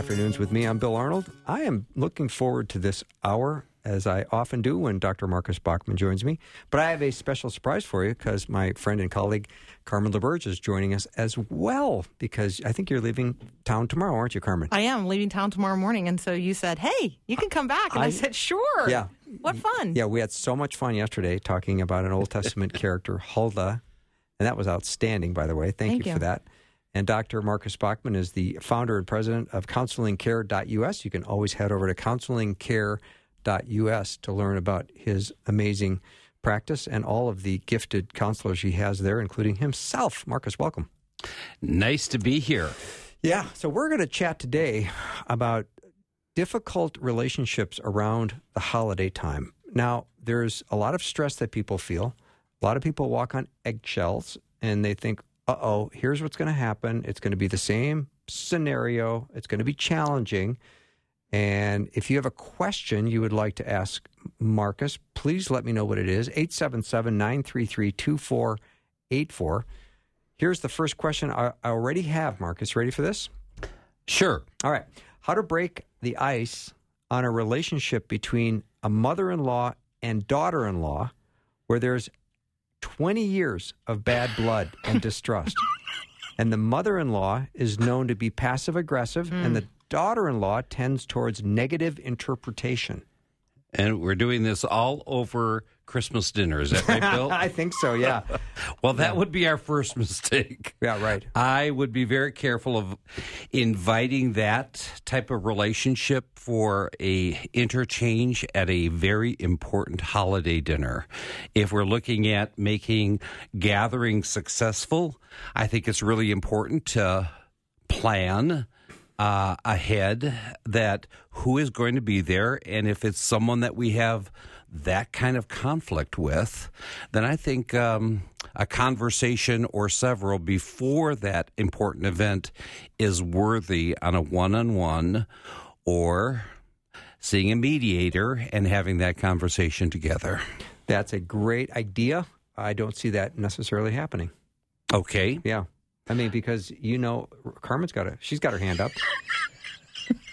Afternoons with me. I'm Bill Arnold. I am looking forward to this hour, as I often do when Dr. Marcus Bachmann joins me. But I have a special surprise for you because my friend and colleague Carmen LaBerge is joining us as well. Because I think you're leaving town tomorrow, aren't you, Carmen? I am leaving town tomorrow morning, and so you said, "Hey, you can come back," and I, I- said, "Sure." Yeah. What fun! Yeah, we had so much fun yesterday talking about an Old Testament character, Huldah, and that was outstanding, by the way. Thank, Thank you, you. for that. And Dr. Marcus Bachmann is the founder and president of counselingcare.us. You can always head over to counselingcare.us to learn about his amazing practice and all of the gifted counselors he has there, including himself. Marcus, welcome. Nice to be here. Yeah, so we're going to chat today about difficult relationships around the holiday time. Now, there's a lot of stress that people feel. A lot of people walk on eggshells and they think, uh oh, here's what's going to happen. It's going to be the same scenario, it's going to be challenging. And if you have a question you would like to ask Marcus, please let me know what it is 877 933 2484. Here's the first question I already have, Marcus. Ready for this? Sure. All right. How to break the ice on a relationship between a mother in law and daughter in law where there's 20 years of bad blood and distrust. and the mother in law is known to be passive aggressive, and hmm. the daughter in law tends towards negative interpretation. And we're doing this all over Christmas dinner. Is that right, Bill? I think so, yeah. well, that would be our first mistake. Yeah, right. I would be very careful of inviting that type of relationship for a interchange at a very important holiday dinner. If we're looking at making gatherings successful, I think it's really important to plan uh, ahead that who is going to be there and if it's someone that we have that kind of conflict with, then I think um, a conversation or several before that important event is worthy on a one on one or seeing a mediator and having that conversation together. That's a great idea. I don't see that necessarily happening. Okay. Yeah. I mean, because you know, Carmen's got a, she's got her hand up.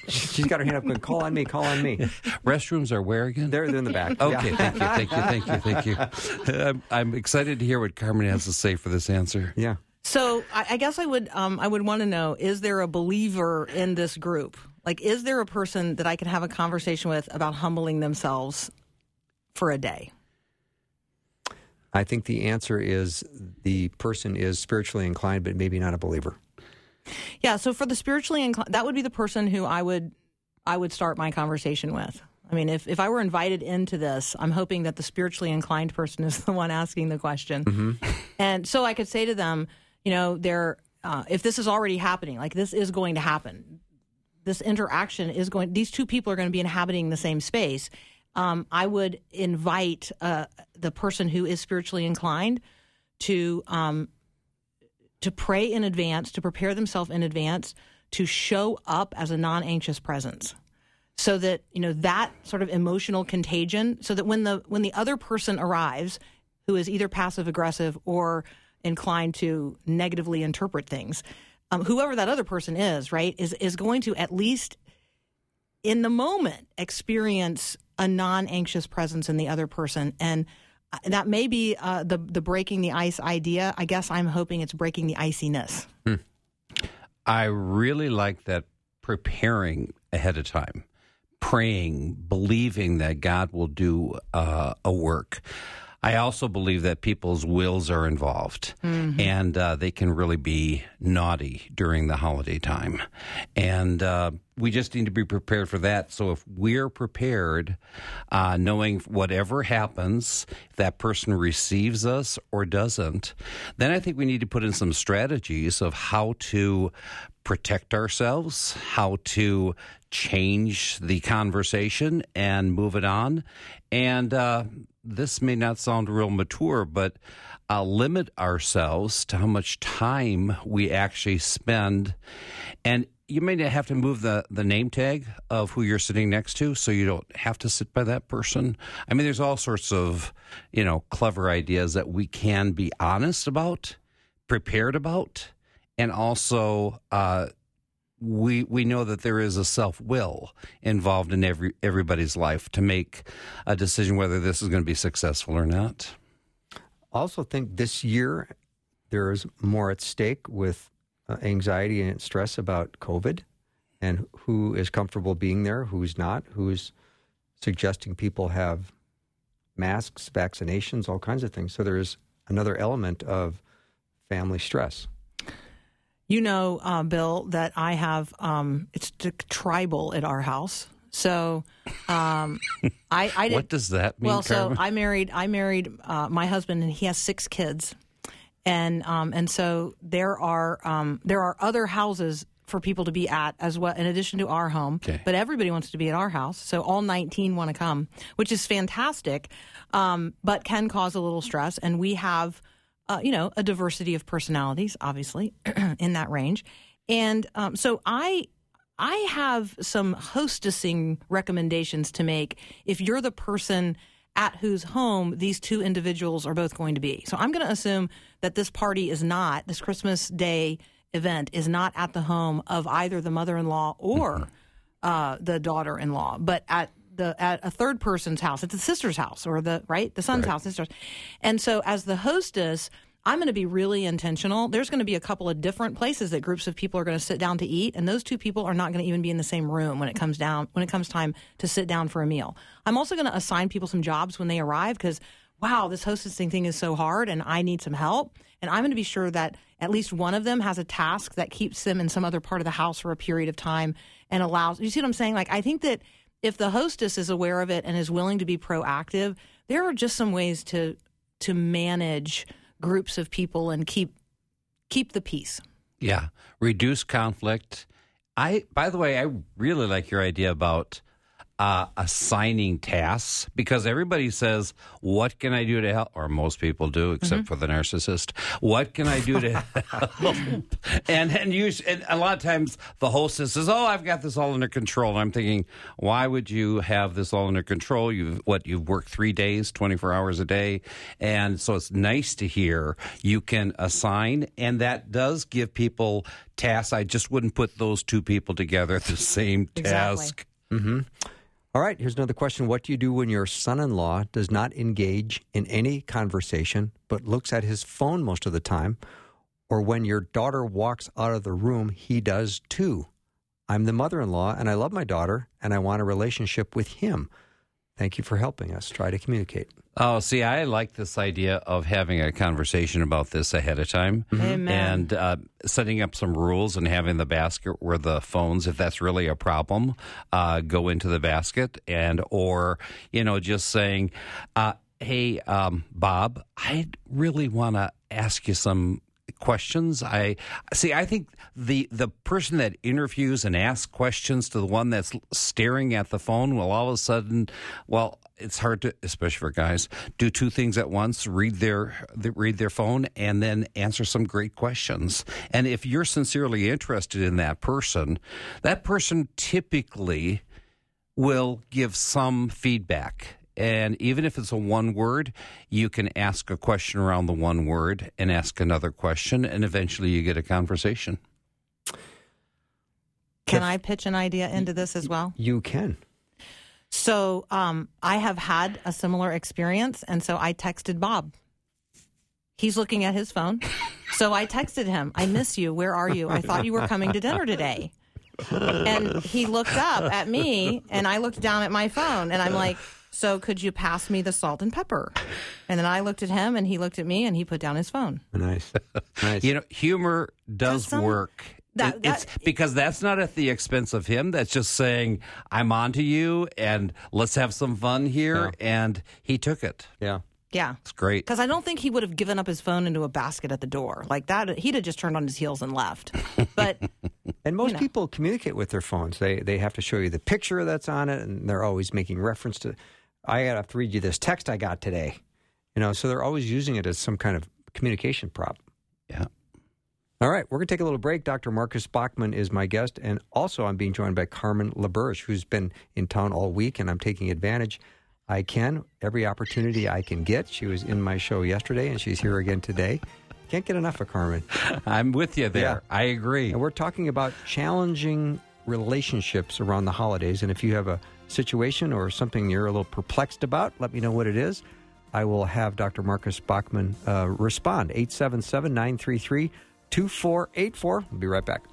she's got her hand up going, call on me, call on me. Restrooms are where again? They're, they're in the back. Okay, Yeah. thank you, thank you, thank you, thank you. I'm, I'm excited to hear what Carmen has to say for this answer. Yeah. So I, I guess I would um, I would want to know: Is there a believer in this group? Like, is there a person that I can have a conversation with about humbling themselves for a day? I think the answer is the person is spiritually inclined, but maybe not a believer. Yeah. So for the spiritually inclined, that would be the person who I would I would start my conversation with. I mean, if if I were invited into this, I'm hoping that the spiritually inclined person is the one asking the question, and so I could say to them, you know, there uh, if this is already happening, like this is going to happen. This interaction is going. These two people are going to be inhabiting the same space. Um, I would invite uh, the person who is spiritually inclined to um, to pray in advance, to prepare themselves in advance, to show up as a non-anxious presence, so that you know that sort of emotional contagion, so that when the when the other person arrives, who is either passive aggressive or inclined to negatively interpret things, um, whoever that other person is, right, is is going to at least in the moment experience a non-anxious presence in the other person and uh, that may be uh, the the breaking the ice idea. I guess I'm hoping it's breaking the iciness. I really like that preparing ahead of time, praying, believing that God will do uh, a work. I also believe that people's wills are involved, and uh, they can really be naughty during the holiday time, and uh, we just need to be prepared for that. So if we're prepared, uh, knowing whatever happens, if that person receives us or doesn't, then I think we need to put in some strategies of how to protect ourselves, how to change the conversation and move it on. And uh, this may not sound real mature, but uh, limit ourselves to how much time we actually spend. And you may have to move the, the name tag of who you're sitting next to so you don't have to sit by that person. I mean, there's all sorts of, you know, clever ideas that we can be honest about, prepared about, and also uh, we we know that there is a self will involved in every everybody's life to make a decision whether this is going to be successful or not. I Also, think this year there is more at stake with uh, anxiety and stress about COVID and who is comfortable being there, who's not, who's suggesting people have masks, vaccinations, all kinds of things. So there is another element of family stress. You know, uh, Bill, that I have um, it's tribal at our house. So, um, I, I did, What does that mean? well, so I married I married uh, my husband, and he has six kids, and um, and so there are um, there are other houses for people to be at as well, in addition to our home. Okay. But everybody wants to be at our house, so all 19 want to come, which is fantastic, um, but can cause a little stress. And we have, uh, you know, a diversity of personalities, obviously, in that range. And um, so I I have some hostessing recommendations to make if you're the person at whose home these two individuals are both going to be. So I'm going to assume that this party is not, this Christmas Day event is not at the home of either the mother in law or uh, the daughter in law, but at the at a third person's house. It's the sister's house or the right the son's house, sister's. And so as the hostess, I'm going to be really intentional. There's going to be a couple of different places that groups of people are going to sit down to eat, and those two people are not going to even be in the same room when it comes down when it comes time to sit down for a meal. I'm also going to assign people some jobs when they arrive because wow, this hostessing thing is so hard, and I need some help. And I'm going to be sure that at least one of them has a task that keeps them in some other part of the house for a period of time and allows. You see what I'm saying? Like I think that if the hostess is aware of it and is willing to be proactive, there are just some ways to to manage groups of people and keep keep the peace. Yeah, reduce conflict. I, by the way, I really like your idea about uh, assigning tasks because everybody says, "What can I do to help?" Or most people do, except for the narcissist. What can I do to help? and and you and a lot of times the hostess says, "Oh, I've got this all under control." And I'm thinking, why would you have this all under control? You've what you've worked three days, 24 hours a day, and so it's nice to hear you can assign, and that does give people tasks. I just wouldn't put those two people together at the same Exactly. task. All right, here's another question. What do you do when your son in law does not engage in any conversation but looks at his phone most of the time? Or when your daughter walks out of the room, he does too? I'm the mother in law and I love my daughter and I want a relationship with him. Thank you for helping us try to communicate. Oh, see, I like this idea of having a conversation about this ahead of time Amen. and uh, setting up some rules and having the basket where the phones, if that's really a problem, uh, go into the basket and or you know just saying, uh, "Hey, um, Bob, I really want to ask you some." questions i see i think the the person that interviews and asks questions to the one that's staring at the phone will all of a sudden well it's hard to especially for guys do two things at once read their read their phone and then answer some great questions and if you're sincerely interested in that person that person typically will give some feedback. And even if it's a one word, you can ask a question around the one word and ask another question, and eventually you get a conversation. Can I pitch an idea into this as well? You can. So um, I have had a similar experience, and so I texted Bob. He's looking at his phone. So I texted him, I miss you. Where are you? I thought you were coming to dinner today. And he looked up at me, and I looked down at my phone, and I'm like, So could you pass me the salt and pepper? And then I looked at him and he looked at me and he put down his phone. Nice. Nice. You know, humor does some- work. That- It- it's because that's not at the expense of him. That's just saying, I'm on to you and let's have some fun here. And he took it. yeah. Yeah. It's great. Because I don't think he would have given up his phone into a basket at the door. Like that, he'd have just turned on his heels and left. But And most know. people communicate with their phones. They they have to show you the picture that's on it, and they're always making reference to. I have to read you this text I got today. You know, so they're always using it as some kind of communication prop. Yeah. All right, we're going to take a little break. Dr. Marcus Bachmann is my guest, and also I'm being joined by Carmen LaBerge, who's been in town all week, and I'm taking advantage. I can every opportunity I can get. She was in my show yesterday, and she's here again today. Can't get enough of Carmen. I'm with you there. Yeah. I agree. And we're talking about challenging relationships around the holidays. And if you have a situation or something you're a little perplexed about, let me know what it is. I will have Dr. Marcus Bachmann uh, respond. 877 933 2484. We'll be right back.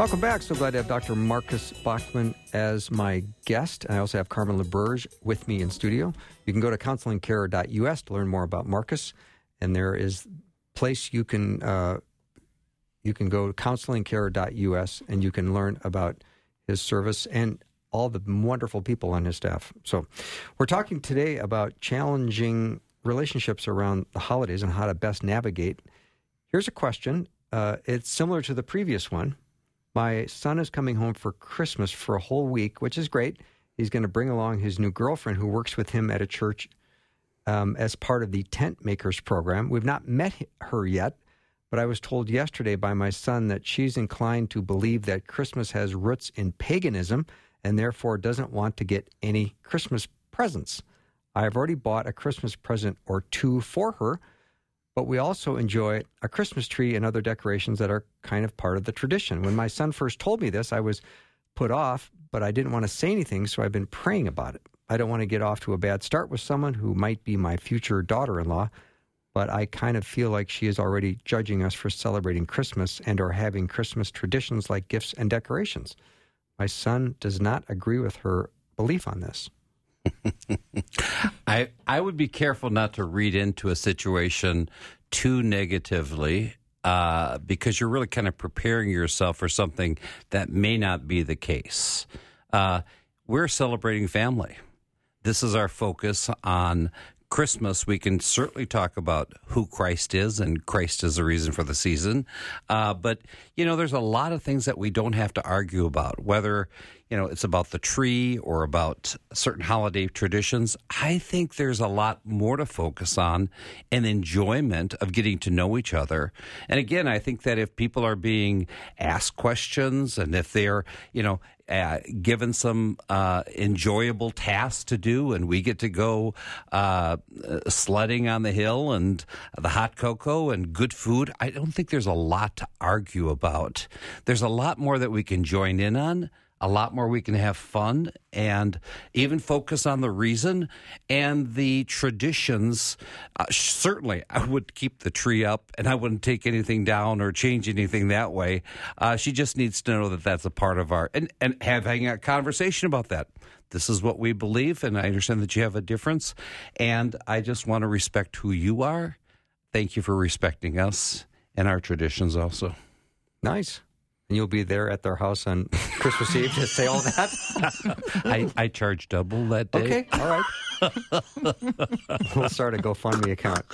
Welcome back. So glad to have Dr. Marcus Bachmann as my guest. I also have Carmen LaBerge with me in studio. You can go to counselingcare.us to learn more about Marcus, and there is place you can uh, you can go to counselingcare.us and you can learn about his service and all the wonderful people on his staff. So, we're talking today about challenging relationships around the holidays and how to best navigate. Here's a question. Uh, it's similar to the previous one. My son is coming home for Christmas for a whole week, which is great. He's going to bring along his new girlfriend who works with him at a church um, as part of the Tent Makers program. We've not met her yet, but I was told yesterday by my son that she's inclined to believe that Christmas has roots in paganism and therefore doesn't want to get any Christmas presents. I have already bought a Christmas present or two for her, but we also enjoy a Christmas tree and other decorations that are kind of part of the tradition. When my son first told me this, I was put off, but I didn't want to say anything, so I've been praying about it. I don't want to get off to a bad start with someone who might be my future daughter in law, but I kind of feel like she is already judging us for celebrating Christmas and or having Christmas traditions like gifts and decorations. My son does not agree with her belief on this. I I would be careful not to read into a situation too negatively uh, because you're really kind of preparing yourself for something that may not be the case. Uh, we're celebrating family. This is our focus on Christmas. We can certainly talk about who Christ is, and Christ is the reason for the season. Uh, but you know, there's a lot of things that we don't have to argue about, whether you know it's about the tree or about certain holiday traditions. I think there's a lot more to focus on, and enjoyment of getting to know each other. And again, I think that if people are being asked questions, and if they're you know uh, given some uh, enjoyable tasks to do, and we get to go uh, sledding on the hill and the hot cocoa and good food. I don't think there's a lot to argue about. There's a lot more that we can join in on. A lot more we can have fun and even focus on the reason and the traditions. Uh, certainly, I would keep the tree up and I wouldn't take anything down or change anything that way. Uh, she just needs to know that that's a part of our and and having a conversation about that. This is what we believe, and I understand that you have a difference, and I just want to respect who you are. Thank you for respecting us and our traditions, also. Nice. And you'll be there at their house on Christmas Eve to say all that? I, I charge double that day. Okay, all right. we'll start a GoFundMe account.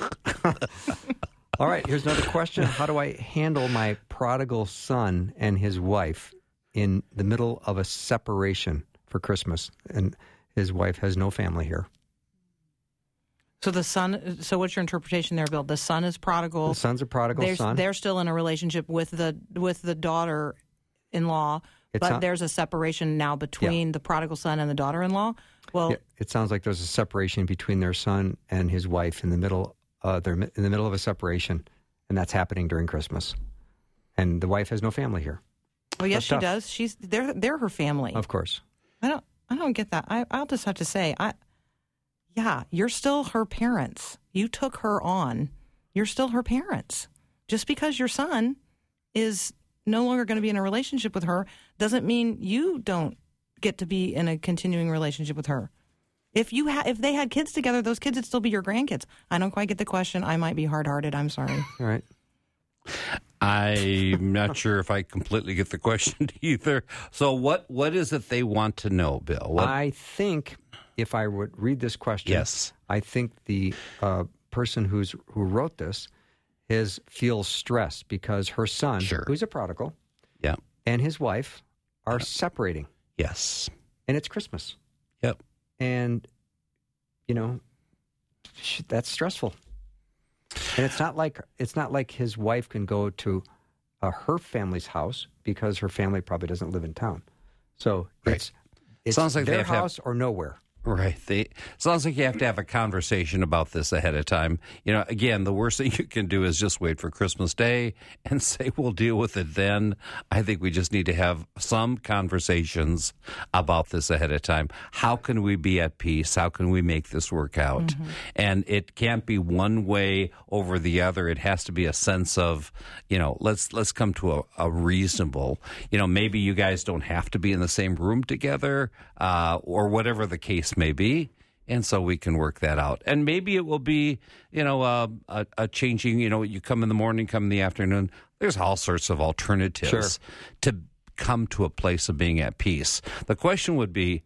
all right, here's another question. How do I handle my prodigal son and his wife in the middle of a separation for Christmas? And his wife has no family here. So the son. So what's your interpretation there, Bill? The son is prodigal. The son's a prodigal There's, son. they're still in a relationship with the with the daughter-in-law, but not- there's a separation now between the prodigal son and the daughter-in-law. Well, Yeah, it sounds like there's a separation between their son and his wife in the middle uh, they're in the middle of a separation, and that's happening during Christmas, and the wife has no family here. Well, yes, That's she tough. does. She's they're they're her family. Of course, I don't I don't get that. I I'll just have to say, I yeah, you're still her parents. You took her on. You're still her parents. Just because your son is no longer going to be in a relationship with her doesn't mean you don't get to be in a continuing relationship with her. If you ha- if they had kids together, those kids would still be your grandkids. I don't quite get the question. I might be hard hearted. I'm sorry. all right. I'm not sure if I completely get the question either. So, what what is it they want to know, Bill? What, I think if I would read this question, Yes. I think the uh, person who's who wrote this is feels stressed because her son, Sure. who's a prodigal, yeah. and his wife are separating, Yes. and it's Christmas, Yep. and you know that's stressful. And it's not like it's not like his wife can go to uh, her family's house because her family probably doesn't live in town. So Right. it's it's Sounds like their have to have- house or nowhere. Right. They, sounds like you have to have a conversation about this ahead of time. You know, again, the worst thing you can do is just wait for Christmas Day and say we'll deal with it then. I think we just need to have some conversations about this ahead of time. How can we be at peace? How can we make this work out? And it can't be one way over the other. It has to be a sense of, you know, let's let's come to a, a reasonable, you know, maybe you guys don't have to be in the same room together, uh, or whatever the case may be. And so we can work that out. And maybe it will be, you know, uh, a, a changing, you know, you come in the morning, come in the afternoon. There's all sorts of alternatives Sure. to come to a place of being at peace. The question would be,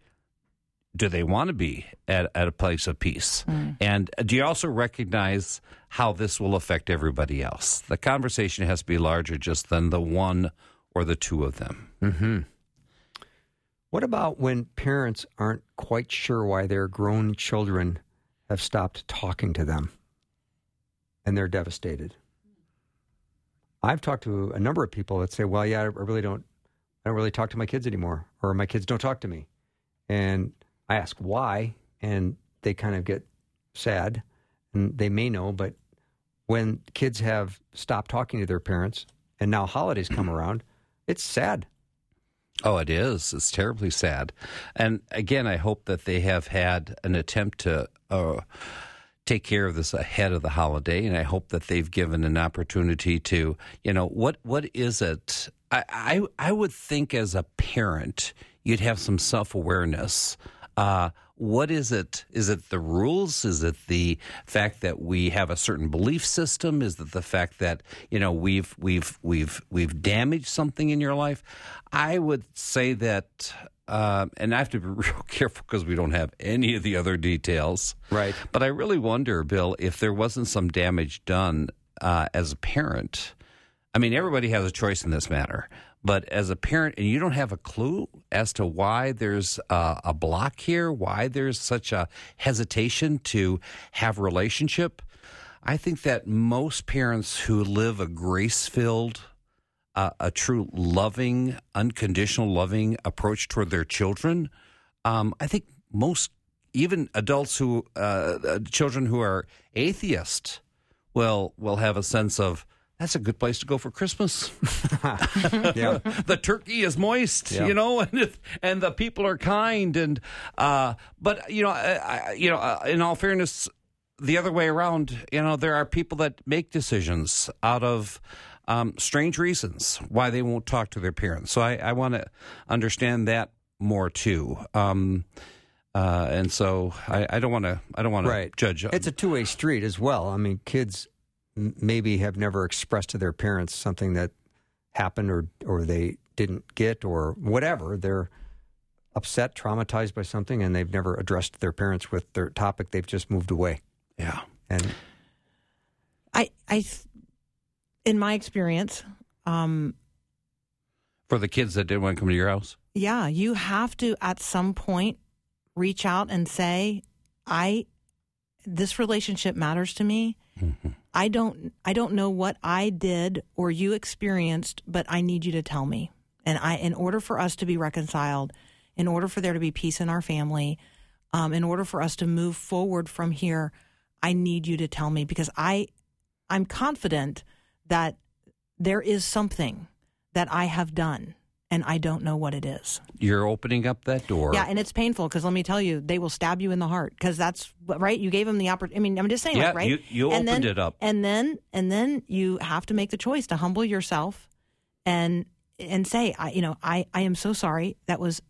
do they want to be at, at a place of peace? And do you also recognize how this will affect everybody else? The conversation has to be larger just than the one or the two of them. Mm-hmm. What about when parents aren't quite sure why their grown children have stopped talking to them and they're devastated? I've talked to a number of people that say, "Well, yeah, I really don't I don't really talk to my kids anymore or my kids don't talk to me." And I ask why and they kind of get sad and they may know, but when kids have stopped talking to their parents and now holidays come around, it's sad. Oh, it is. It's terribly sad. And again, I hope that they have had an attempt to uh, take care of this ahead of the holiday, and I hope that they've given an opportunity to, you know, what what is it? I I, I would think as a parent, you'd have some self awareness. Uh, what is it? Is it the rules? Is it the fact that we have a certain belief system? Is it the fact that you know we've we've we've we've damaged something in your life? I would say that, uh, and I have to be real careful because we don't have any of the other details. Right. But I really wonder, Bill, if there wasn't some damage done uh, as a parent. I mean, everybody has a choice in this matter. But as a parent, and you don't have a clue as to why there's uh, a block here, why there's such a hesitation to have a relationship, I think that most parents who live a grace filled, uh, a true loving, unconditional loving approach toward their children, um, I think most, even adults who, uh, uh, children who are atheist, will will have a sense of that's a good place to go for Christmas. Yeah. the turkey is moist, Yeah. you know, and and the people are kind, and uh, but you know, I, I, you know, uh, in all fairness, the other way around, you know, there are people that make decisions out of. Um, strange reasons why they won't talk to their parents. So I, I want to understand that more too. Um, uh, and so I, don't want to. I don't want to Right. judge. It's a two way street as well. I mean, kids maybe have never expressed to their parents something that happened or or they didn't get or whatever. They're upset, traumatized by something, and they've never addressed their parents with their topic. They've just moved away. yeah. And I, I, in my experience, um, For the kids that didn't want to come to your house. yeah, you have to at some point reach out and say, I, this relationship matters to me. I don't, I don't know what I did or you experienced, but I need you to tell me. And I, in order for us to be reconciled, in order for there to be peace in our family, um, in order for us to move forward from here, I need you to tell me because I I'm confident that there is something that I have done and I don't know what it is. You're opening up that door. Yeah, and it's painful because let me tell you, they will stab you in the heart because that's right. You gave them the opportunity. I mean, I'm just saying, Yeah, like, right? you- you and opened then, it up. and then and then you have to make the choice to humble yourself and and say, I, you know, I I am so sorry. That was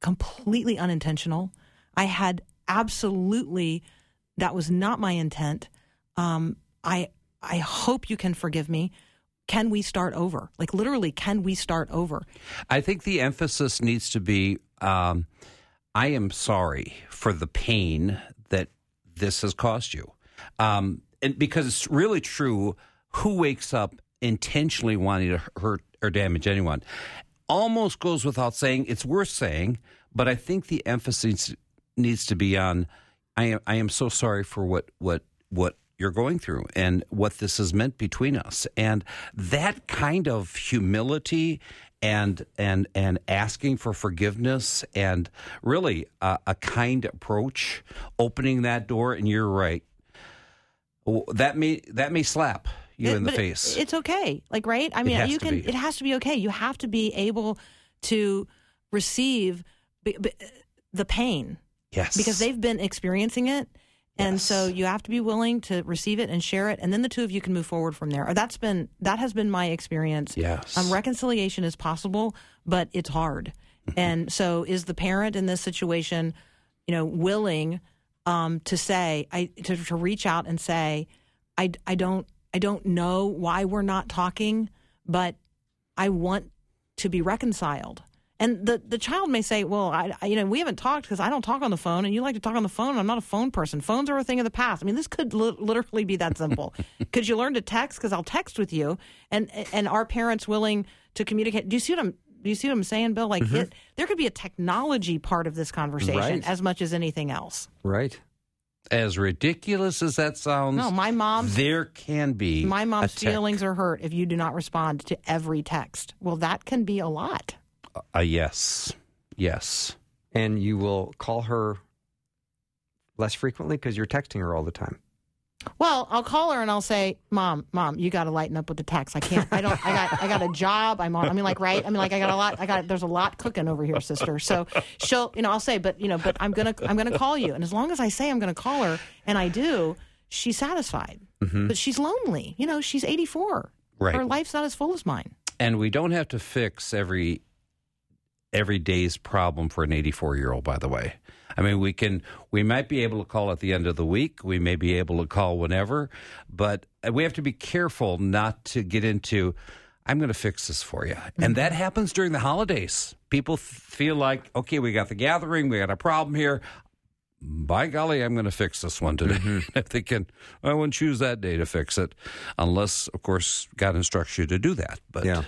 completely unintentional. I had absolutely that was not my intent. Um, I I hope you can forgive me. Can we start over? Like literally, can we start over? I think the emphasis needs to be um, I am sorry for the pain that this has caused you. Um, and because it's really true, who wakes up intentionally wanting to hurt or damage anyone? Almost goes without saying. It's worth saying, but I think the emphasis needs to be on I am I am so sorry for what what what you're going through and what this has meant between us and that kind of humility and and and asking for forgiveness and really a, a kind approach opening that door and you're right that may that may slap you It- in the face it's okay. Like, right? I mean, you can. be. It has to be okay. You have to be able to receive b- b- the pain yes because they've been experiencing it, and so you have to be willing to receive it and share it, and then the two of you can move forward from there. That's been that has been my experience. Yes. um, reconciliation is possible, but it's hard. Mm-hmm. and so, is the parent in this situation, you know, willing um, to say, I to, to reach out and say, I, I don't I don't know why we're not talking, but I want to be reconciled. And the, the child may say, well, I, I- you know, we haven't talked because I don't talk on the phone, and you like to talk on the phone. And I'm not a phone person. Phones are a thing of the past. I mean, this could li- literally be that simple. could you learn to text? Because I'll text with you. And and are parents willing to communicate? Do you see what I'm? Do you see what I'm saying, Bill? Like, mm-hmm. it, there could be a technology part of this conversation Right. as much as anything else. Right. as ridiculous as that sounds No, my mom's there can be my mom's feelings are hurt if you do not respond to every text. Well, that can be a lot. A yes yes And you will call her less frequently because you're texting her all the time. Well, I'll call her and I'll say, "Mom, mom, you got to lighten up with the text. I can't. I don't. I got. I got a job. I'm on. I mean, like, right? I mean, like, I got a lot. I got. There's a lot cooking over here, sister. So she'll, you know, I'll say, but you know, but I'm gonna, I'm gonna call you. And as long as I say I'm gonna call her, and I do, she's satisfied. Mm-hmm. But she's lonely. You know, she's 84. Right. Her life's not as full as mine. And we don't have to fix every every day's problem for an 84 year old. By the way, I mean we can we might be able to call at the end of the week. We may be able to call whenever, but we have to be careful not to get into. I'm going to fix this for you, and that mm-hmm. happens during the holidays. People th- feel like, okay, we got the gathering, we got a problem here. By golly, I'm going to fix this one today. Mm-hmm. if they can, I wouldn't choose that day to fix it, unless, of course, God instructs you to do that. But Yeah.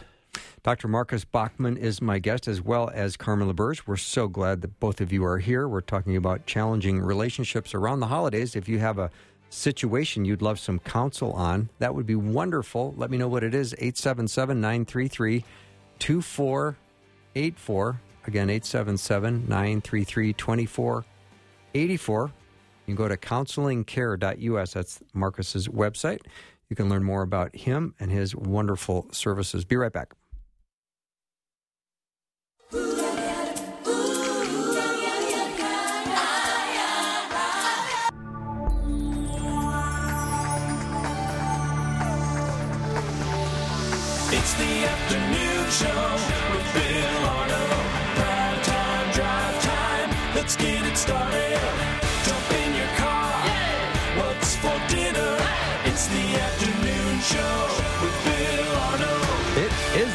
Dr. Marcus Bachmann is my guest, as well as Carmen LaBerge. We're so glad that both of you are here. We're talking about challenging relationships around the holidays. If you have a situation you'd love some counsel on, that would be wonderful. Let me know what it is 877 933 2484. Again, 877 933 2484. You can go to counselingcare.us. That's Marcus's website. You can learn more about him and his wonderful services. Be right back.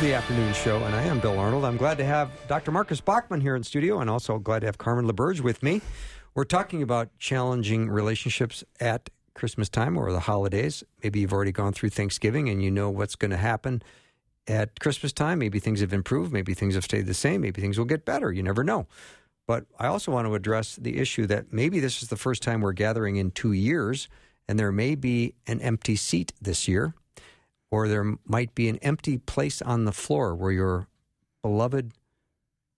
The afternoon show, and I am Bill Arnold. I'm glad to have Dr. Marcus Bachmann here in studio, and also glad to have Carmen LaBerge with me. We're talking about challenging relationships at Christmas time or the holidays. Maybe you've already gone through Thanksgiving and you know what's going to happen at Christmas time. Maybe things have improved, maybe things have stayed the same, maybe things will get better. You never know. But I also want to address the issue that maybe this is the first time we're gathering in two years, and there may be an empty seat this year or there might be an empty place on the floor where your beloved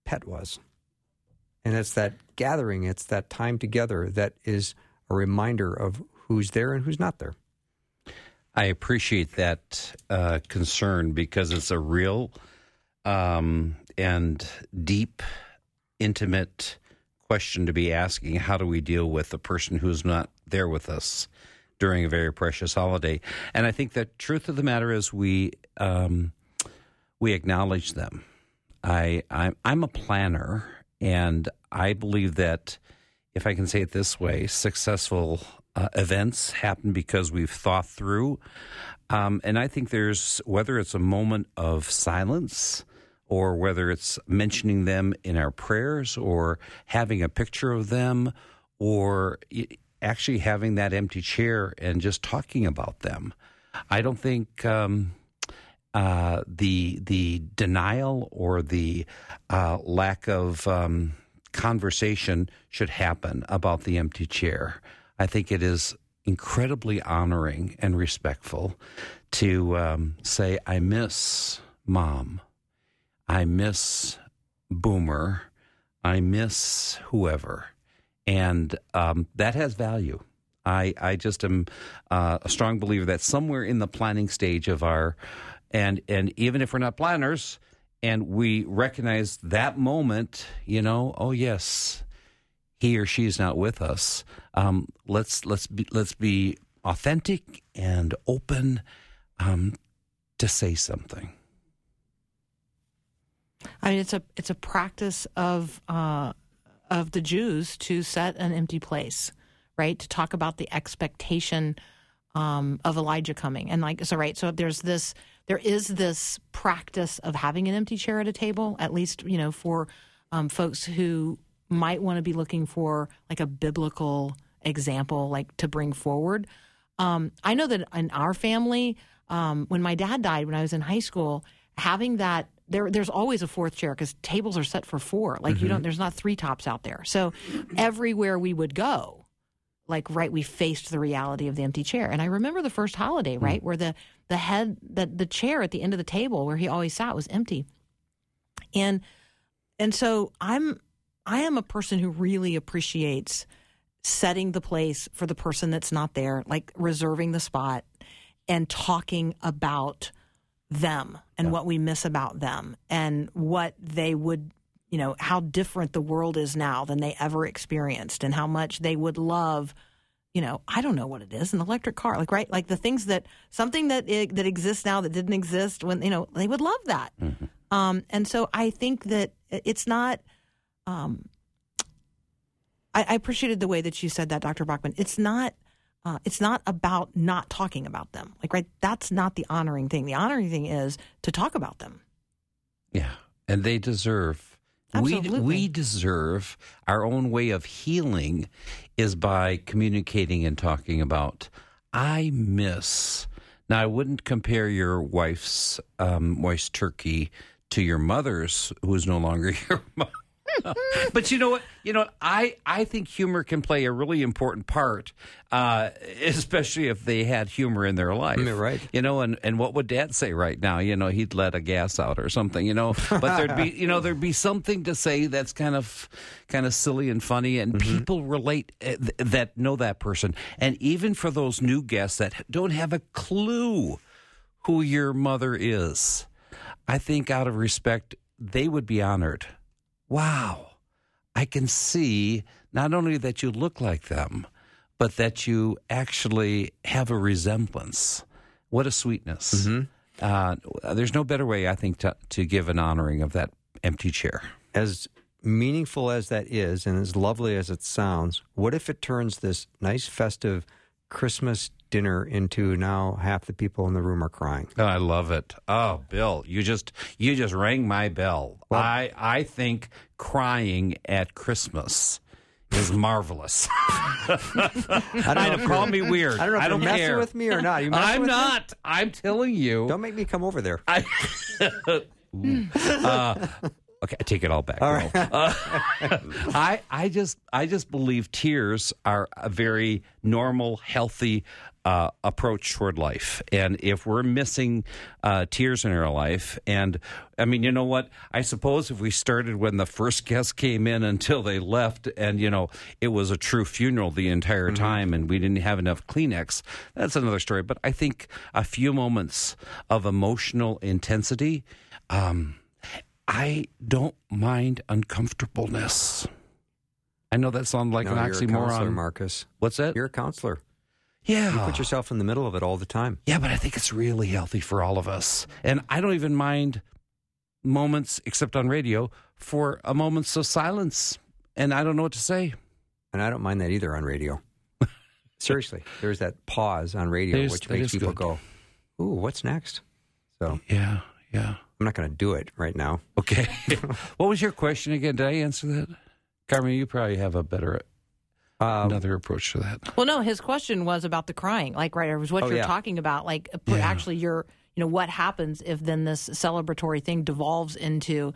pet was. And it's that gathering, it's that time together that is a reminder of who's there and who's not there. I appreciate that uh, concern because it's a real um, and deep, intimate question to be asking. How do we deal with the person who's not there with us during a very precious holiday? And I think the truth of the matter is we um, we acknowledge them. I I'm, I'm a planner, and I believe that if I can say it this way, successful uh, events happen because we've thought through. Um, and I think there's whether it's a moment of silence or whether it's mentioning them in our prayers or having a picture of them or actually having that empty chair and just talking about them. I don't think um, uh, the the denial or the uh, lack of um, conversation should happen about the empty chair. I think it is incredibly honoring and respectful to um, say, "I miss mom, I miss Boomer, I miss whoever," and um, that has value. I, I just am uh, a strong believer that somewhere in the planning stage of our and and even if we're not planners and we recognize that moment you know oh yes he or she is not with us um, let's let's be let's be authentic and open um, to say something I mean, it's a it's a practice of uh, of the Jews to set an empty place, right? To talk about the expectation um, of Elijah coming, and like so, right? So there's this there is this practice of having an empty chair at a table, at least you know for um, folks who might want to be looking for like a biblical example, like to bring forward. Um, I know that in our family, um, when my dad died when I was in high school, having that there, there's always a fourth chair because tables are set for four. Like you mm-hmm. don't, there's not three tops out there. So everywhere we would go, like right, we faced the reality of the empty chair. And I remember the first holiday, mm. right, where the the head, that the chair at the end of the table where he always sat was empty. And and so I'm I am a person who really appreciates setting the place for the person that's not there, like reserving the spot and talking about them and what we miss about them and what they would you know how different the world is now than they ever experienced and how much they would love you know i don't know what it is an electric car like right? Like the things that something that i that exists now that didn't exist when you know they would love that. Um, and so i think that it's not um, I, I appreciated the way that you said that dr bachmann it's not uh, it's not about not talking about them like right that's not the honoring thing the honoring thing is to talk about them Yeah, and they deserve. Absolutely. We we deserve our own way of healing is by communicating and talking about. I miss. Now I wouldn't compare your wife's um, moist turkey to your mother's, who is no longer your mother. but you know what? You know what? I I think humor can play a really important part, uh, especially if they had humor in their life. Yeah, right. You know, and, and what would Dad say right now? You know, he'd let a gas out or something. You know, but there'd be you know there'd be something to say that's kind of kind of silly and funny, and people relate uh, th- that know that person. And even for those new guests that don't have a clue who your mother is, I think out of respect they would be honored. Wow, I can see not only that you look like them, but that you actually have a resemblance. What a sweetness. Uh, there's no better way, I think, to, to give an honoring of that empty chair. As meaningful as that is, and as lovely as it sounds, what if it turns this nice festive Christmas dinner into now half the people in the room are crying? Oh, I love it. Oh, Bill, you just you just rang my bell. I I think crying at Christmas is marvelous. I know if call me weird. I don't know if you're messing care. with me or not. You messing I'm with me? not. I'm telling you. Don't make me come over there. I, Uh, okay, I take it all back. All Bill. Uh, I I just I just believe tears are a very normal, healthy uh, approach toward life. And if we're missing uh, tears in our life, and I mean, you know what? I suppose if we started when the first guest came in until they left, and you know, it was a true funeral the entire time, and we didn't have enough Kleenex, that's another story. But I think a few moments of emotional intensity. Um, I don't mind uncomfortableness. I know that sounds like No, an you're a counselor, oxymoron. Marcus. What's that? You're a counselor. Yeah. You put yourself in the middle of it all the time. Yeah, but I think it's really healthy for all of us. And I don't even mind moments, except on radio, for a moment of silence. And I don't know what to say. And I don't mind that either on radio. Seriously, there's that pause on radio, which that makes is people good. go, "Ooh, what's next?" So Yeah, yeah. I'm not going to do it right now. Okay. what was your question again? Did I answer that? Carmen, you probably have a better, Um, another approach to that. Well, no, his question was about the crying. Like, right, it was what Oh, you're yeah. talking about. Like, Yeah. actually, you're, you know, what happens if then this celebratory thing devolves into.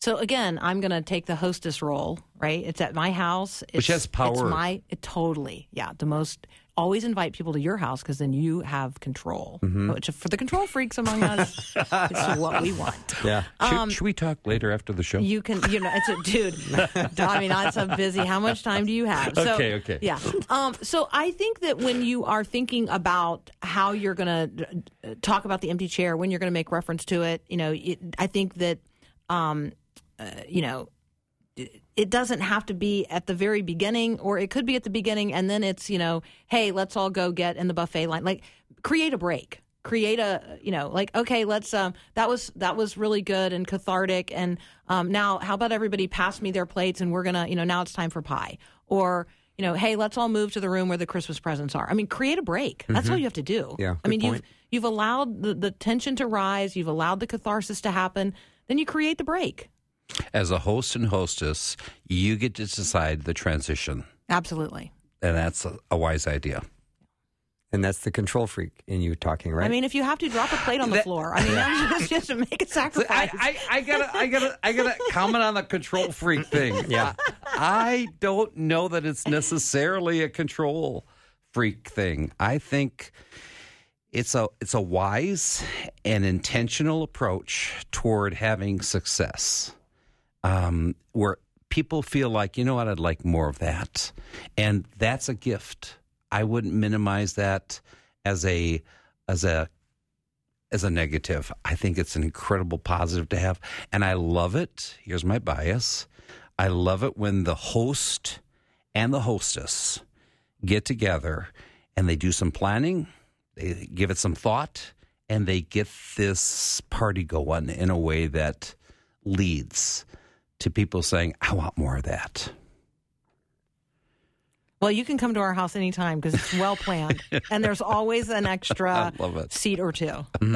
So again, I'm going to take the hostess role, right? It's at my house, it's, Which has It's my it, totally, yeah. The most always invite people to your house because then you have control. Mm-hmm. Which for the control freaks among us, it's what we want. yeah. Should, should we talk later after the show? Um, You can, you know, it's a dude. I mean, I'm so busy. How much time do you have? So, Okay, okay. Yeah. Um, so I think that when you are thinking about how you're going to talk about the empty chair, when you're going to make reference to it, you know, it, I think that, um, uh, you know, it doesn't have to be at the very beginning, or it could be at the beginning, and then it's you know, hey, let's all go get in the buffet line. Like, create a break. Create a you know, like okay, let's um, that was that was really good and cathartic, and um, now how about everybody pass me their plates, and we're gonna you know now it's time for pie, or you know, hey, let's all move to the room where the Christmas presents are. I mean, create a break. That's all you have to do. Yeah, I mean, good you've you've allowed the, the tension to rise, you've allowed the catharsis to happen, then you create the break. As a host and hostess, you get to decide the transition. Absolutely. And that's a, a wise idea. And that's the control freak in you talking, right? I mean, if you have to drop a plate on the floor, I mean, that's just, just to make a sacrifice. I, I, I gotta I gotta I gotta comment on the control freak thing. Yeah. I don't know that it's necessarily a control freak thing. I think it's a it's a wise and intentional approach toward having success. Um, where people feel like, you know what, I'd like more of that. And that's a gift. I wouldn't minimize that as a as a as a negative. I think it's an incredible positive to have. And I love it. Here's my bias. I love it when the host and the hostess get together and they do some planning, they give it some thought, and they get this party going in a way that leads to people saying, I want more of that. well, you can come to our house anytime because it's well planned, and there's always an extra love seat or 2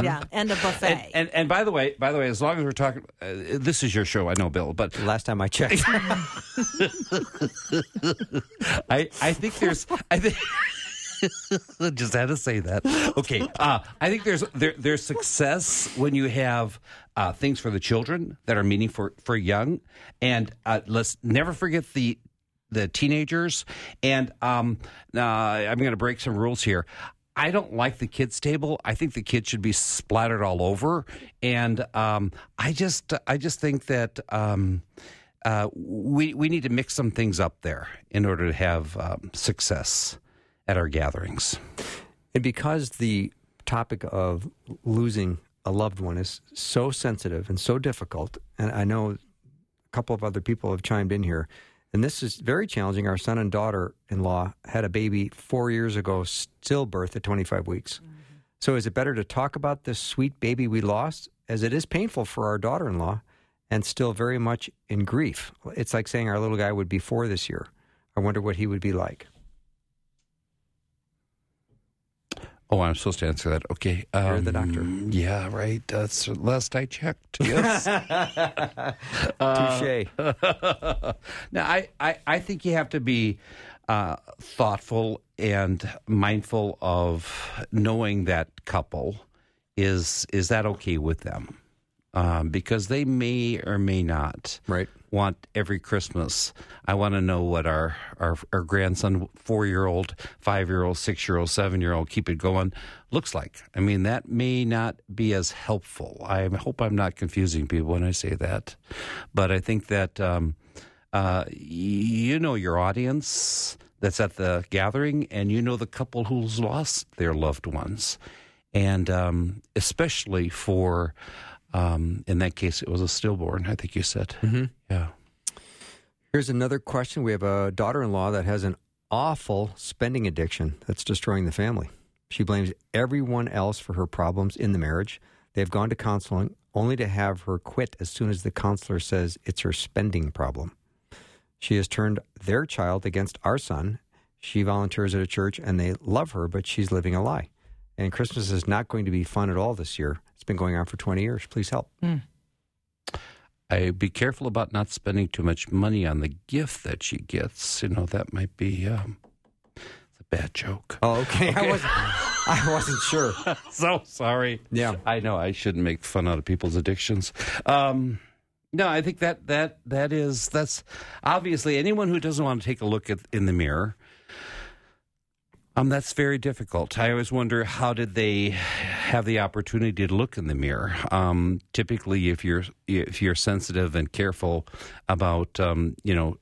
Yeah, and a buffet. And, and and by the way, by the way, as long as we're talking, uh, this is your show, I know, Bill, but Last time I checked, I I think there's I think just had to say that. Okay, uh, I think there's there, there's success when you have uh, things for the children that are meaningful for for young, and uh, let's never forget the the teenagers. And um, uh, I'm going to break some rules here. I don't like the kids table. I think the kids should be splattered all over, and um, I just I just think that. Um, uh, we we need to mix some things up there in order to have um, success at our gatherings. and because the topic of losing a loved one is so sensitive and so difficult, and I know a couple of other people have chimed in here, and this is very challenging. Our son and daughter-in-law had a baby four years ago, stillbirth at 25 weeks. Mm-hmm. So is it better to talk about this sweet baby we lost, as it is painful for our daughter-in-law, and still very much in grief? It's like saying our little guy would be four this year. I wonder what he would be like. Oh, I'm supposed to answer that. Okay, You're the doctor. Yeah, right. That's last I checked. Yes. Touche. now, I, I I think you have to be uh, thoughtful and mindful of knowing that couple is is that okay with them um, because they may or may not Right. want every Christmas. I want to know what our our, our grandson, four year old, five year old, six year old, seven year old, keep it going, looks like. I mean, that may not be as helpful. I hope I'm not confusing people when I say that, but I think that um, uh, you know your audience that's at the gathering, and you know the couple who's lost their loved ones, and um, especially for. Um, in that case, it was a stillborn. I think you said, mm-hmm. yeah. Here's another question. We have a daughter in law that has an awful spending addiction that's destroying the family. She blames everyone else for her problems in the marriage. They've gone to counseling only to have her quit as soon as the counselor says it's her spending problem. She has turned their child against our son. She volunteers at a church and they love her, but she's living a lie. And Christmas is not going to be fun at all this year. It's been going on for 20 years. Please help. I be careful about not spending too much money on the gift that she gets. You know that might be um, a bad joke. Oh, okay. I wasn't I wasn't sure. so sorry. Yeah. I know I shouldn't make fun out of people's addictions. Um, no, I think that that that is that's obviously anyone who doesn't want to take a look at in the mirror. Um, that's very difficult. I always wonder how did they have the opportunity to look in the mirror. Um, typically, if you're if you're sensitive and careful about um, you know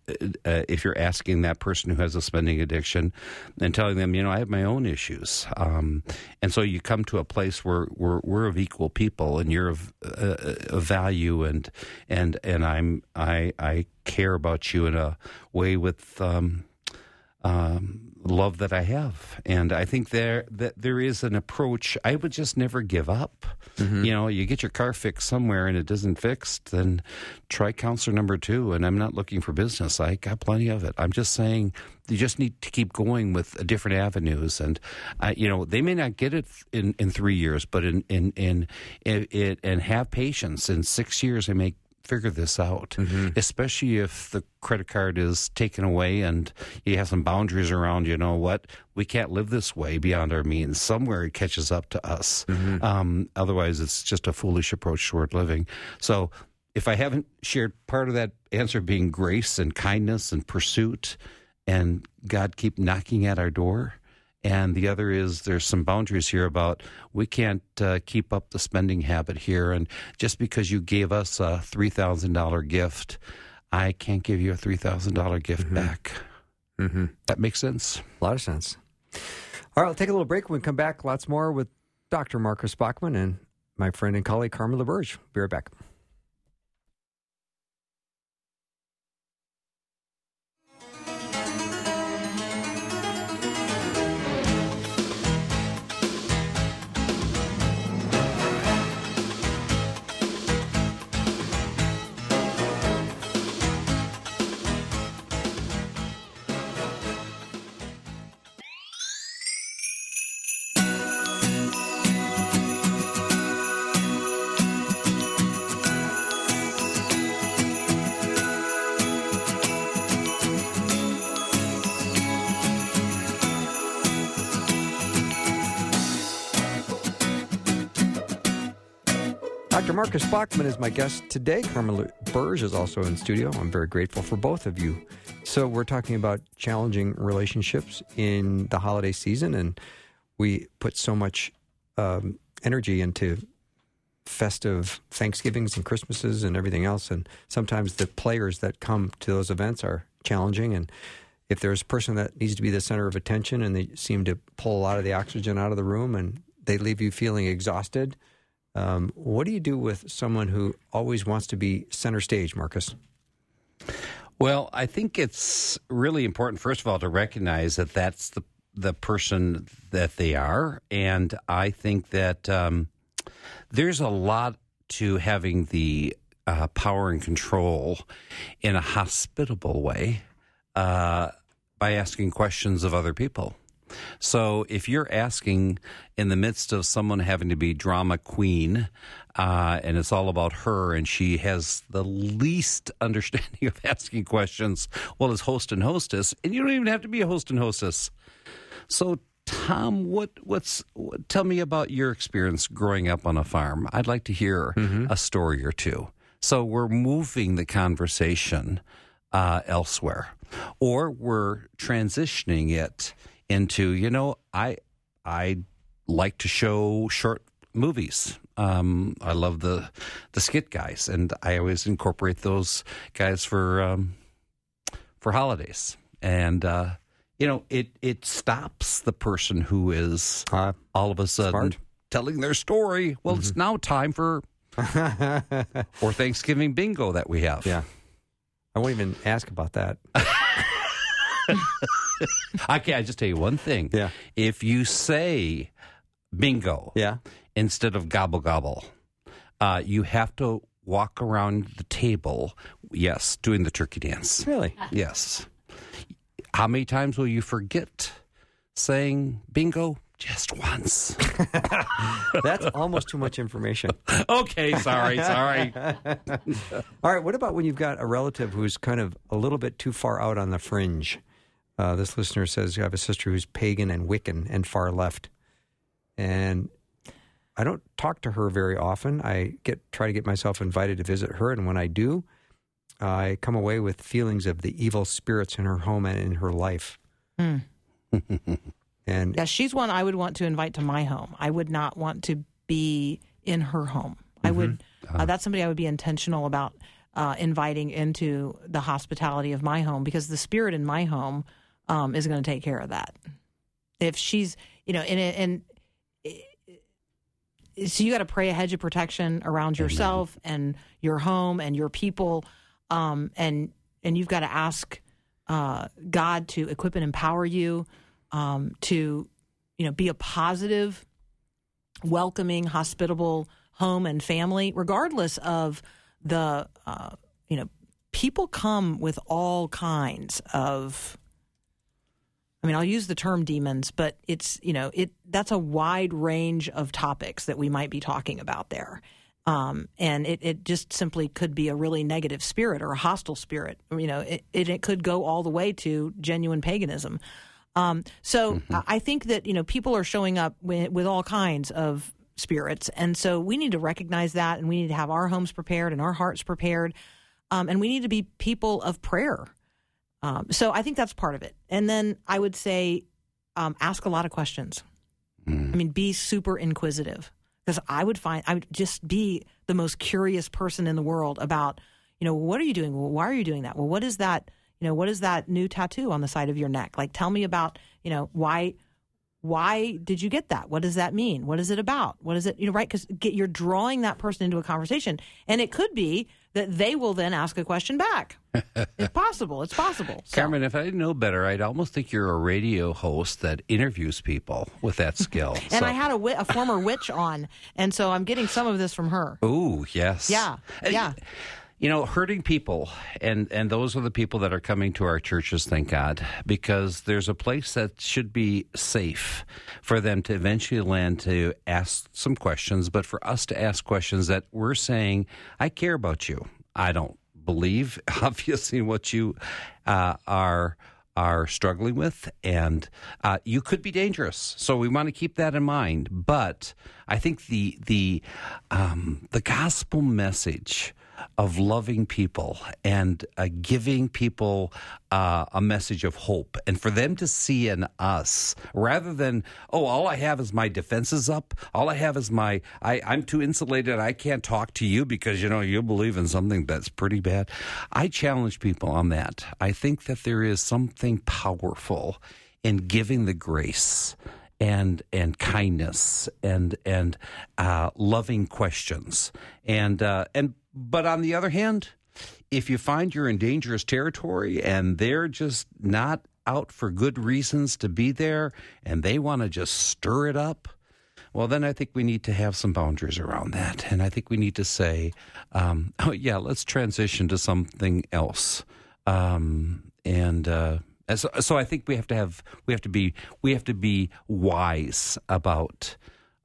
uh, if you're asking that person who has a spending addiction and telling them you know I have my own issues, um, and so you come to a place where we're we're of equal people and you're of, uh, of value and and and I'm I I care about you in a way with. Um, um, love that I have, and I think there that there is an approach. I would just never give up. You know, you get your car fixed somewhere and it isn't fixed, then try counselor number two. And I'm not looking for business; I got plenty of it. I'm just saying you just need to keep going with different avenues, and uh, you know they may not get it in in three years, but in in in, in it and have patience. In six years, they may figure this out, especially if the credit card is taken away and you have some boundaries around, you know what, we can't live this way beyond our means. Somewhere it catches up to us. Um, otherwise, it's just a foolish approach toward living. So, if I haven't shared part of that answer being grace and kindness and pursuit and God keep knocking at our door, and the other is there's some boundaries here about we can't uh, keep up the spending habit here. And just because you gave us a $3,000 gift, I can't give you a $3,000 gift back. Mm-hmm. That makes sense. A lot of sense. All right, we'll take a little break. When we come back, lots more with Dr. Marcus Bachmann and my friend and colleague Carmen LaBerge. Be right back. Marcus Bachmann is my guest today. Carmen Burge is also in studio. I'm very grateful for both of you. So, we're talking about challenging relationships in the holiday season, and we put so much um, energy into festive Thanksgivings and Christmases and everything else. And sometimes the players that come to those events are challenging. And if there's a person that needs to be the center of attention and they seem to pull a lot of the oxygen out of the room and they leave you feeling exhausted, um, what do you do with someone who always wants to be center stage, Marcus? Well, I think it's really important, first of all, to recognize that that's the the person that they are, and I think that um, there's a lot to having the uh, power and control in a hospitable way uh, by asking questions of other people. So if you're asking in the midst of someone having to be drama queen, uh, and it's all about her, and she has the least understanding of asking questions, well, as host and hostess, and you don't even have to be a host and hostess. So Tom, what what's what, tell me about your experience growing up on a farm. I'd like to hear a story or two. So we're moving the conversation uh, elsewhere, or we're transitioning it into you know I I like to show short movies. Um, I love the the skit guys, and I always incorporate those guys for um, for holidays. And uh, you know, it it stops the person who is Uh, all of a sudden Smart. telling their story. Well, it's now time for for Thanksgiving bingo that we have. yeah. I won't even ask about that. Okay, I just tell you one thing. Yeah. If you say bingo Yeah. instead of gobble gobble, uh, you have to walk around the table. Yes, doing the turkey dance. Really? Yes. How many times will you forget saying bingo? Just once. That's almost too much information. okay, sorry, sorry. All right. What about when you've got a relative who's kind of a little bit too far out on the fringe? Uh, this listener says you have a sister who's pagan and Wiccan and far left, and I don't talk to her very often. I get try to get myself invited to visit her, and when I do, I come away with feelings of the evil spirits in her home and in her life. Hmm. and Yeah, she's one I would want to invite to my home. I would not want to be in her home. I would. Uh, that's somebody I would be intentional about uh, inviting into the hospitality of my home because the spirit in my home um, is going to take care of that. If she's, you know, and and so you got to pray a hedge of protection around yourself and your home and your people, um, and and you've got to ask uh, God to equip and empower you um, to, you know, be a positive, welcoming, hospitable home and family, regardless of the, uh, you know, people come with all kinds of. I mean, I'll use the term demons, but it's you know it that's a wide range of topics that we might be talking about there. Um, and it, it just simply could be a really negative spirit or a hostile spirit. You know, it, it, it could go all the way to genuine paganism. Um, so I I think that you know people are showing up with, with all kinds of spirits, and so we need to recognize that, and we need to have our homes prepared and our hearts prepared, um, and we need to be people of prayer. Um, so I think that's part of it. And then I would say um, ask a lot of questions. I mean, be super inquisitive because I would find I would just be the most curious person in the world about, you know, what are you doing? Well, why are you doing that? Well, what is that? You know, what is that new tattoo on the side of your neck? Like, tell me about, you know, why why did you get that? What does that mean? What is it about? What is it? You know, right? Because you're drawing that person into a conversation, and it could be that they will then ask a question back. it's possible. It's possible. So- Carmen, if I didn't know better, I'd almost think you're a radio host that interviews people with that skill. and So- I had a, a former witch on, and so I'm getting some of this from her. Ooh, yes. Yeah, yeah. You know, hurting people, and and those are the people that are coming to our churches. Thank God, because there's a place that should be safe for them to eventually land to ask some questions, but for us to ask questions that we're saying, I care about you. I don't believe, obviously, what you uh, are are struggling with, and uh, you could be dangerous. So we want to keep that in mind. But I think the the um, the gospel message of loving people and uh, giving people uh, a message of hope, and for them to see in us rather than oh, all I have is my defenses up. All I have is my I, I'm too insulated. I can't talk to you because you know you believe in something that's pretty bad. I challenge people on that. I think that there is something powerful in giving the grace and and kindness and and uh, loving questions and uh, and but on the other hand, if you find you're in dangerous territory and they're just not out for good reasons to be there and they want to just stir it up, well, then I think we need to have some boundaries around that. And I think we need to say, um, oh, yeah, let's transition to something else. Um, and, uh, so, so I think we have to have we have to be we have to be wise about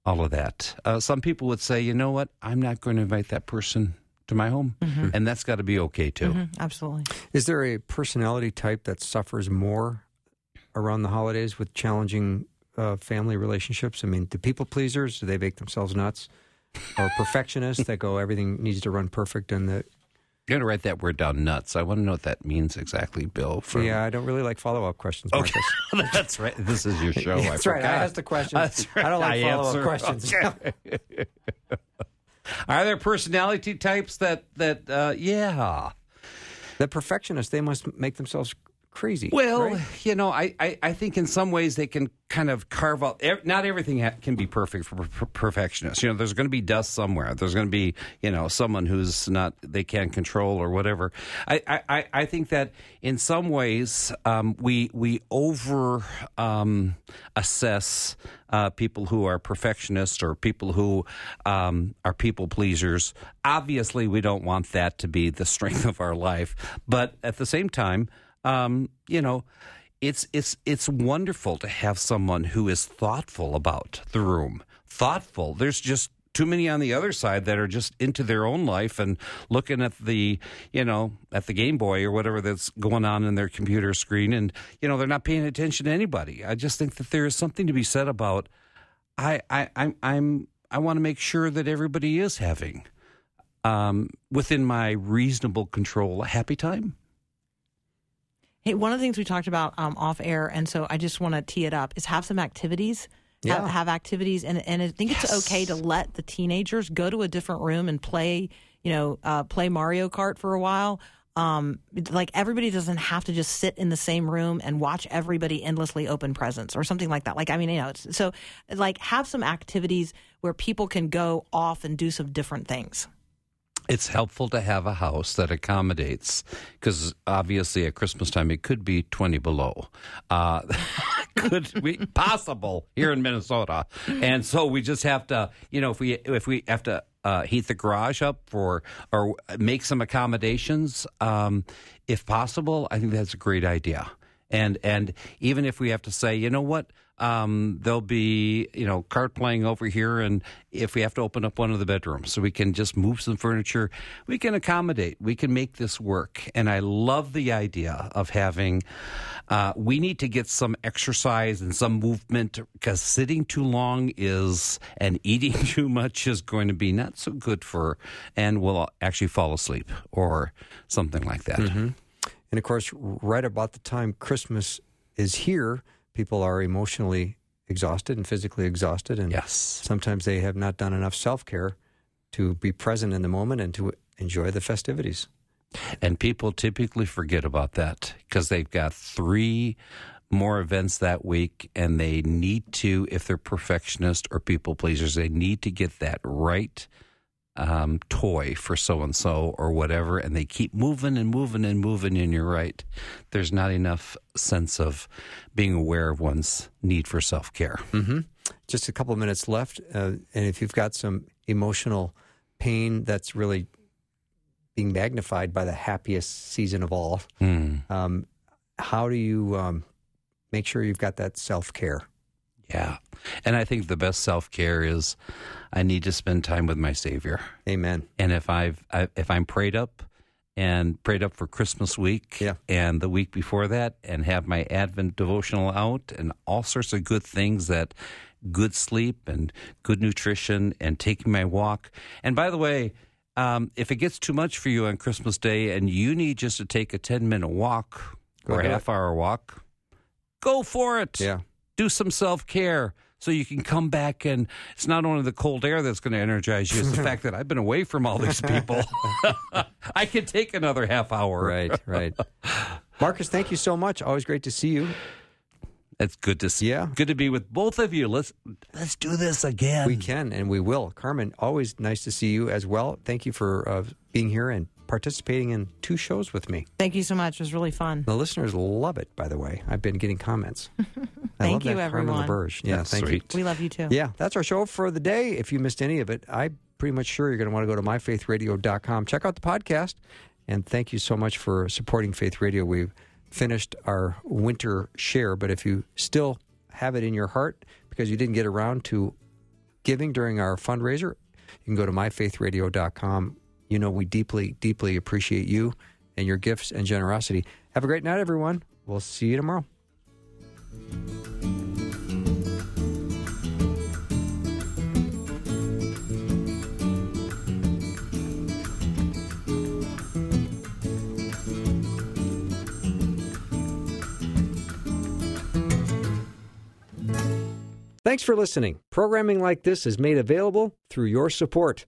all of that. Uh, some people would say, you know what, I'm not going to invite that person to my home, and that's got to be okay too. Mhm, absolutely. Is there a personality type that suffers more around the holidays with challenging uh, family relationships? I mean, do people pleasers do they make themselves nuts, or perfectionists that go everything needs to run perfect and the You're going to write that word down nuts. I want to know what that means exactly, Bill. For, yeah? I don't really like follow up questions. Okay. That's right. This is your show. That's I right. I asked the question. That's right. I don't like follow up questions. Okay. Are there personality types that that uh, yeah? The perfectionists they must make themselves crazy. Well, right? you know, I, I, I think in some ways they can kind of carve out. ev- Not everything ha- can be perfect for per- perfectionists. You know, there's going to be dust somewhere. There's going to be you know someone who's not they can't control or whatever. I I, I- I think that in some ways um, we we over um, assess uh, people who are perfectionists or people who um, are people pleasers. Obviously, we don't want that to be the strength of our life, but at the same time um, you know, it's it's it's wonderful to have someone who is thoughtful about the room. Thoughtful. There's just too many on the other side that are just into their own life and looking at the you know at the Game Boy or whatever that's going on in their computer screen, and you know they're not paying attention to anybody. I just think that there is something to be said about. I I I'm I'm I want to make sure that everybody is having. Um, within my reasonable control, a happy time. Hey, one of the things we talked about um, off air, and so I just want to tee it up, is have some activities. Yeah. Have, have activities, and and I think it's okay to let the teenagers go to a different room and play, you know, uh, play Mario Kart for a while. Um, like everybody doesn't have to just sit in the same room and watch everybody endlessly open presents or something like that. Like I mean, you know, it's, so like have some activities where people can go off and do some different things. It's helpful to have a house that accommodates because obviously at christmas time it could be 20 below. Uh, could be possible here in minnesota. And so we just have to you know if we if we have to uh, heat the garage up for or make some accommodations um, if possible i think that's a great idea. And and even if we have to say, you know what, um, there'll be you know card playing over here, and if we have to open up one of the bedrooms, so we can just move some furniture, we can accommodate, we can make this work. And I love the idea of having. Uh, we need to get some exercise and some movement because sitting too long is and eating too much is going to be not so good for, and we'll actually fall asleep or something like that. And of course, right about the time Christmas is here, people are emotionally exhausted and physically exhausted. And Yes. sometimes they have not done enough self care to be present in the moment and to enjoy the festivities. And people typically forget about that because they've got three more events that week and they need to, if they're perfectionists or people pleasers, they need to get that right um, toy for so and so or whatever. And they keep moving and moving and moving. And you're right. There's not enough sense of being aware of one's need for self care. Just a couple of minutes left. Uh, and if you've got some emotional pain that's really being magnified by the happiest season of all, um, how do you um, make sure you've got that self care? Yeah. And I think the best self care is I need to spend time with my Savior. Amen. And if I've I, if I'm prayed up and prayed up for Christmas week Yeah. and the week before that and have my Advent devotional out and all sorts of good things that good sleep and good nutrition and taking my walk. And by the way, um, if it gets too much for you on Christmas Day and you need just to take a 10 minute walk Go or a do it. half hour walk, go for it Yeah. Do some self care so you can come back and it's not only the cold air that's going to energize you, it's the fact that I've been away from all these people. I can take another half hour. Right, right. Marcus, thank you so much. Always great to see you. It's good to see. Yeah. Good to be with both of you. Let's let's do this again. We can and we will. Carmen, always nice to see you as well. Thank you for uh, being here and participating in two shows with me. Thank you so much. It was really fun. The listeners love it, by the way. I've been getting comments. I Thank love you, that, Carmen everyone. LaBerge. Yeah, That's thank sweet. We love you too. Yeah, that's our show for the day. If you missed any of it, I'm pretty much sure you're going to want to go to myfaithradio.com. Check out the podcast. And thank you so much for supporting Faith Radio. We've finished our winter share, but if you still have it in your heart because you didn't get around to giving during our fundraiser, you can go to myfaithradio.com you know we deeply, deeply appreciate you and your gifts and generosity. Have a great night, everyone. We'll see you tomorrow. Thanks for listening. Programming like this is made available through your support.